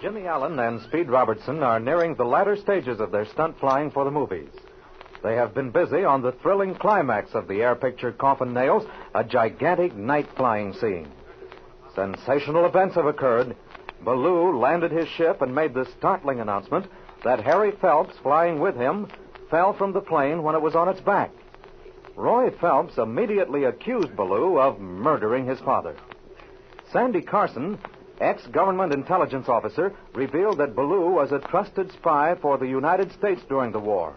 Jimmy Allen and Speed Robertson are nearing the latter stages of their stunt flying for the movies. They have been busy on the thrilling climax of the air picture Coffin Nails, a gigantic night flying scene. Sensational events have occurred. Ballou landed his ship and made the startling announcement that Harry Phelps, flying with him, fell from the plane when it was on its back. Roy Phelps immediately accused Ballou of murdering his father. Sandy Carson, ex government intelligence officer, revealed that Ballou was a trusted spy for the United States during the war.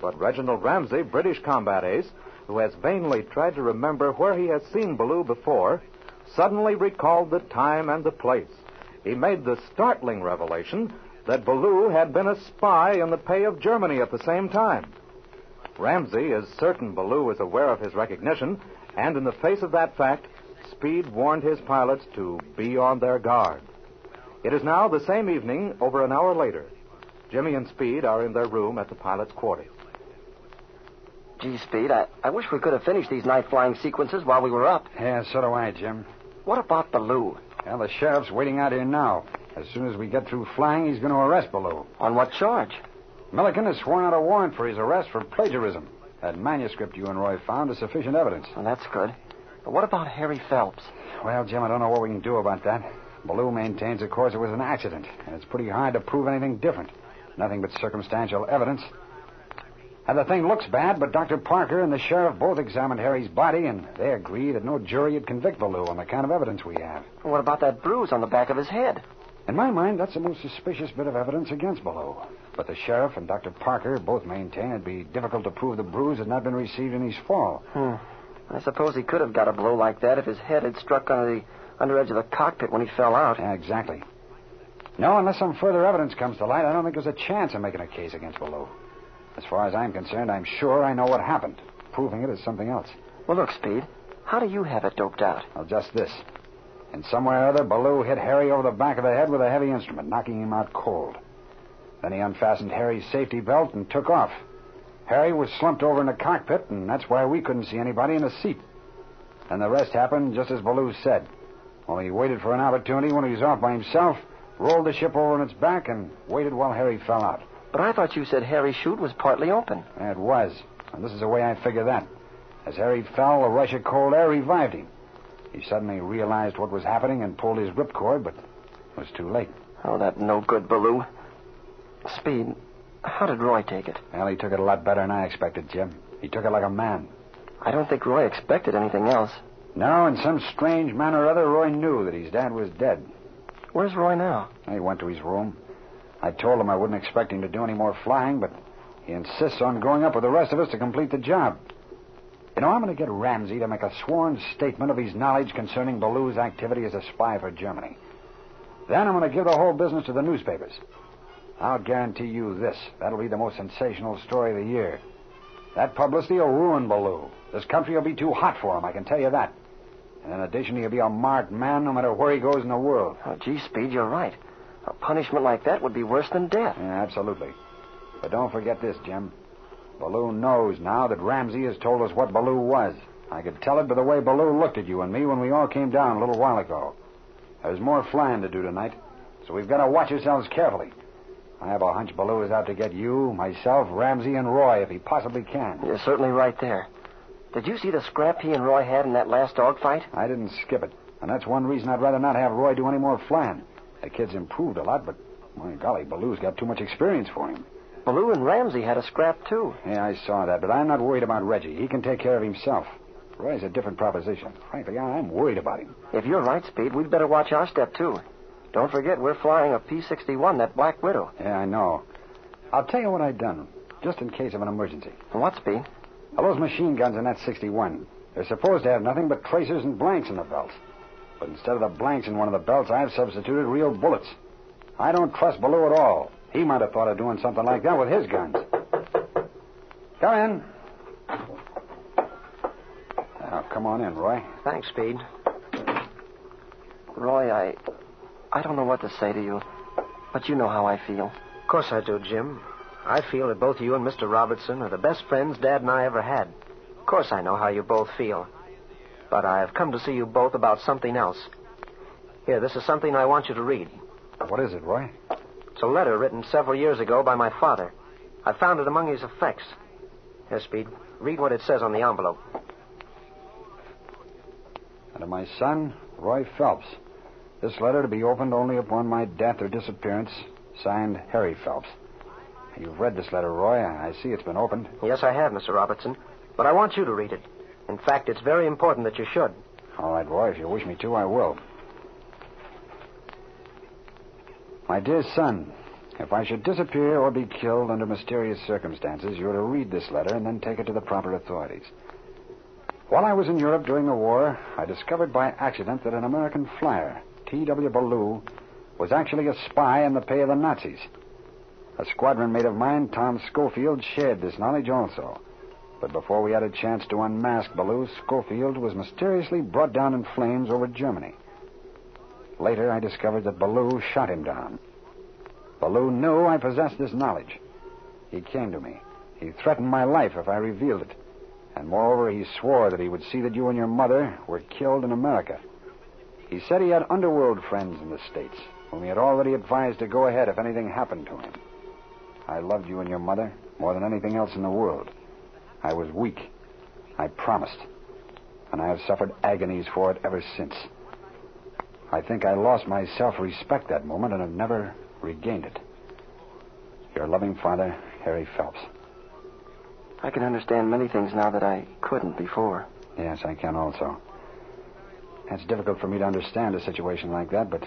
But Reginald Ramsey, British combat ace, who has vainly tried to remember where he has seen Ballou before, suddenly recalled the time and the place. He made the startling revelation that Ballou had been a spy in the pay of Germany at the same time. Ramsey is certain Ballou is aware of his recognition, and in the face of that fact, Speed warned his pilots to be on their guard. It is now the same evening, over an hour later. Jimmy and Speed are in their room at the pilot's quarters. Gee, Speed, I, I wish we could have finished these night flying sequences while we were up. Yeah, so do I, Jim. What about Ballou? Well, the sheriff's waiting out here now. As soon as we get through flying, he's going to arrest Ballou. On what charge? Milliken has sworn out a warrant for his arrest for plagiarism. That manuscript you and Roy found is sufficient evidence. Well, that's good. But what about Harry Phelps? Well, Jim, I don't know what we can do about that. Ballou maintains, of course, it was an accident, and it's pretty hard to prove anything different. Nothing but circumstantial evidence. And the thing looks bad, but Dr. Parker and the sheriff both examined Harry's body, and they agree that no jury would convict Ballou on the kind of evidence we have. What about that bruise on the back of his head? In my mind, that's the most suspicious bit of evidence against Ballou. But the sheriff and Dr. Parker both maintain it'd be difficult to prove the bruise had not been received in his fall. Hmm. I suppose he could have got a blow like that if his head had struck under the under edge of the cockpit when he fell out. Yeah, exactly. No, unless some further evidence comes to light, I don't think there's a chance of making a case against Ballou. As far as I'm concerned, I'm sure I know what happened. Proving it is something else. Well, look, Speed. How do you have it doped out? Well, just this. In some way or other, Ballou hit Harry over the back of the head with a heavy instrument, knocking him out cold. Then he unfastened Harry's safety belt and took off. Harry was slumped over in the cockpit, and that's why we couldn't see anybody in the seat. And the rest happened just as Ballou said. Well, he waited for an opportunity when he was off by himself, rolled the ship over on its back, and waited while Harry fell out. But I thought you said Harry's chute was partly open. It was. And this is the way I figure that. As Harry fell, a rush of cold air revived him. He suddenly realized what was happening and pulled his ripcord, but it was too late. Oh, that no good, Ballou. Speed, how did Roy take it? Well, he took it a lot better than I expected, Jim. He took it like a man. I don't think Roy expected anything else. No, in some strange manner or other, Roy knew that his dad was dead. Where's Roy now? He went to his room. I told him I wouldn't expect him to do any more flying, but he insists on going up with the rest of us to complete the job. You know, I'm going to get Ramsey to make a sworn statement of his knowledge concerning Ballou's activity as a spy for Germany. Then I'm going to give the whole business to the newspapers. I'll guarantee you this. That'll be the most sensational story of the year. That publicity will ruin Ballou. This country will be too hot for him, I can tell you that. And in addition, he'll be a marked man no matter where he goes in the world. Oh, gee, Speed, you're right. A punishment like that would be worse than death. Yeah, absolutely. But don't forget this, Jim. Ballou knows now that Ramsey has told us what Ballou was. I could tell it by the way Ballou looked at you and me when we all came down a little while ago. There's more flying to do tonight, so we've got to watch ourselves carefully. I have a hunch Ballou is out to get you, myself, Ramsey, and Roy if he possibly can. You're certainly right there. Did you see the scrap he and Roy had in that last dogfight? I didn't skip it, and that's one reason I'd rather not have Roy do any more flying. The kid's improved a lot, but, my golly, Ballou's got too much experience for him. Ballou and Ramsey had a scrap, too. Yeah, I saw that, but I'm not worried about Reggie. He can take care of himself. Roy's a different proposition. Frankly, I'm worried about him. If you're right, Speed, we'd better watch our step, too. Don't forget, we're flying a P 61, that Black Widow. Yeah, I know. I'll tell you what I've done, just in case of an emergency. What, Speed? All those machine guns in that 61, they're supposed to have nothing but tracers and blanks in the belts. But instead of the blanks in one of the belts, I've substituted real bullets. I don't trust Ballou at all. He might have thought of doing something like that with his guns. Come in. Now, come on in, Roy. Thanks, Speed. Roy, I. I don't know what to say to you, but you know how I feel. Of course I do, Jim. I feel that both you and Mr. Robertson are the best friends Dad and I ever had. Of course I know how you both feel. But I have come to see you both about something else. Here, this is something I want you to read. What is it, Roy? It's a letter written several years ago by my father. I found it among his effects. Here, Speed, read what it says on the envelope. And to my son, Roy Phelps. This letter to be opened only upon my death or disappearance, signed Harry Phelps. You've read this letter, Roy. I see it's been opened. Yes, I have, Mr. Robertson. But I want you to read it. In fact, it's very important that you should. All right, Roy, if you wish me to, I will. My dear son, if I should disappear or be killed under mysterious circumstances, you're to read this letter and then take it to the proper authorities. While I was in Europe during the war, I discovered by accident that an American flyer, T.W. Ballou, was actually a spy in the pay of the Nazis. A squadron mate of mine, Tom Schofield, shared this knowledge also. But before we had a chance to unmask Ballou, Schofield was mysteriously brought down in flames over Germany. Later, I discovered that Ballou shot him down. Ballou knew I possessed this knowledge. He came to me. He threatened my life if I revealed it. And moreover, he swore that he would see that you and your mother were killed in America. He said he had underworld friends in the States, whom he had already advised to go ahead if anything happened to him. I loved you and your mother more than anything else in the world. I was weak. I promised. And I have suffered agonies for it ever since. I think I lost my self respect that moment and have never regained it. Your loving father, Harry Phelps. I can understand many things now that I couldn't before. Yes, I can also. It's difficult for me to understand a situation like that, but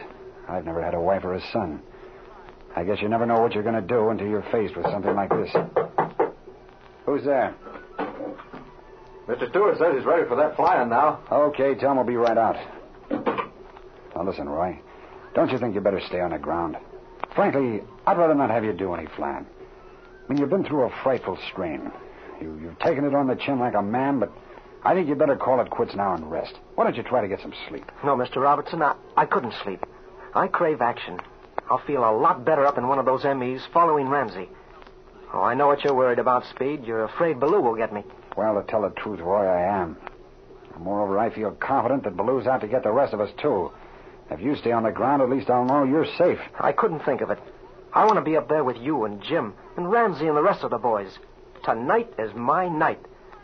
I've never had a wife or a son. I guess you never know what you're going to do until you're faced with something like this. Who's there? Mr. Stewart says he's ready for that flying now. Okay, Tom we'll be right out. Now, listen, Roy. Don't you think you better stay on the ground? Frankly, I'd rather not have you do any flying. I mean, you've been through a frightful strain. You, you've taken it on the chin like a man, but I think you'd better call it quits now and rest. Why don't you try to get some sleep? No, Mr. Robertson, I, I couldn't sleep. I crave action. I'll feel a lot better up in one of those MEs following Ramsey. Oh, I know what you're worried about, Speed. You're afraid Ballou will get me. Well, to tell the truth, Roy, I am. Moreover, I feel confident that Ballou's out to get the rest of us, too. If you stay on the ground, at least I'll know you're safe. I couldn't think of it. I want to be up there with you and Jim and Ramsey and the rest of the boys. Tonight is my night.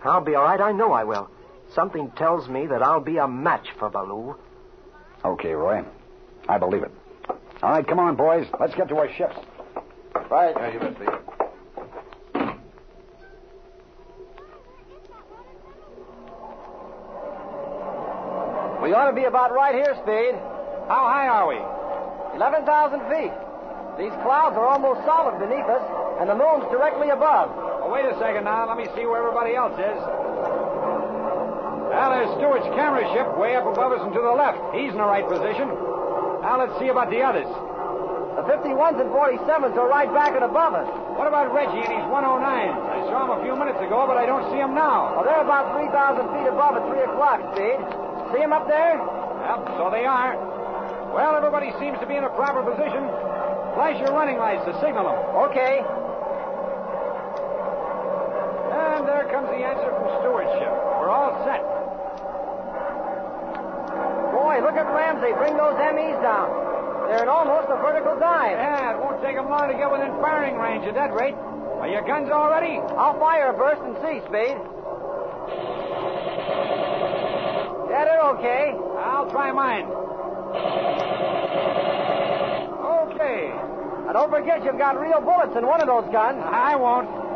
I'll be all right. I know I will. Something tells me that I'll be a match for Ballou. Okay, Roy. I believe it. All right, come on, boys. Let's get to our ships. Right. Yeah, you bet, Speed. We ought to be about right here, Speed. How high are we? 11,000 feet. These clouds are almost solid beneath us, and the moon's directly above. Well, wait a second now. Let me see where everybody else is. Well, there's Stewart's camera ship way up above us and to the left. He's in the right position. Now let's see about the others. The 51s and 47s are right back and above us. What about Reggie and his 109s? I saw him a few minutes ago, but I don't see him now. Well, they're about 3,000 feet above at 3 o'clock, Speed. him up there? Yep, so they are. Well, everybody seems to be in a proper position. Flash your running lights to signal them. Okay. And there comes the answer from Stewart's ship. We're all set. Boy, look at Ramsey. Bring those MEs down. They're in almost a vertical dive. Yeah, it won't take them long to get within firing range at that rate. Are your guns all ready? I'll fire a burst and see, Speed. Yeah, they're okay. I'll try mine. Okay. Now, don't forget you've got real bullets in one of those guns. I won't.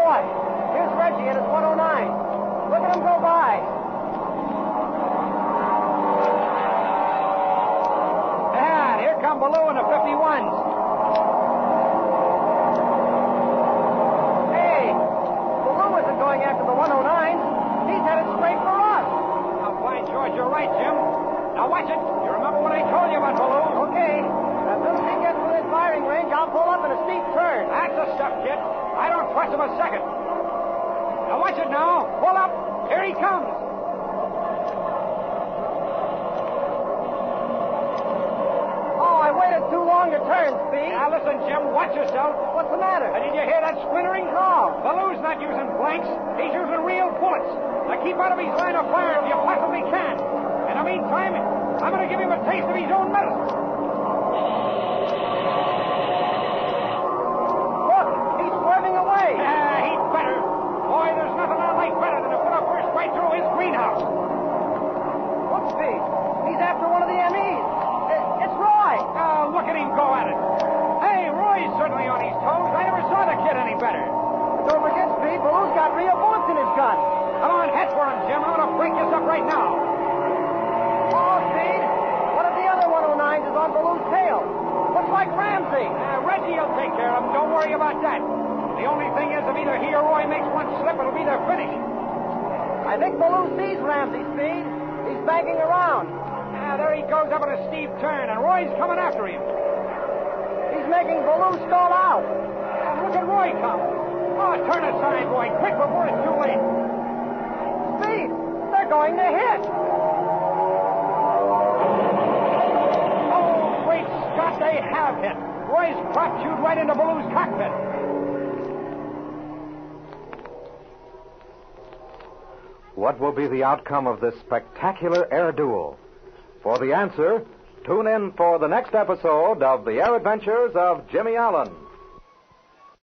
Boy, here's Reggie and his 109. Look at him go by. I don't him a second. Now, watch it now. Pull up. Here he comes. Oh, I waited too long to turn, Speed. Now, listen, Jim. Watch yourself. What's the matter? Uh, did you hear that splintering? No. Ballou's not using blanks. He's using real bullets. Now keep out of his line of fire if you possibly can. In the meantime, I'm going to give him a taste of his own medicine. bullets in his gun. Come on, head for him, Jim. I'm going to break this up right now. Oh, Speed. One of the other 109s is on Ballou's tail. Looks like Ramsey. Uh, Reggie will take care of him. Don't worry about that. The only thing is, if either he or Roy makes one slip, it'll be their finish. I think Ballou sees Ramsey, Speed. He's banking around. Ah, there he goes up in a steep turn, and Roy's coming after him. He's making Ballou stall out. Ah, look at Roy come. Oh, turn aside, Roy, quick before it's too late. Going to hit. Oh, great Scott, they have hit. Roy's prop chewed right into Ballou's cockpit. What will be the outcome of this spectacular air duel? For the answer, tune in for the next episode of The Air Adventures of Jimmy Allen.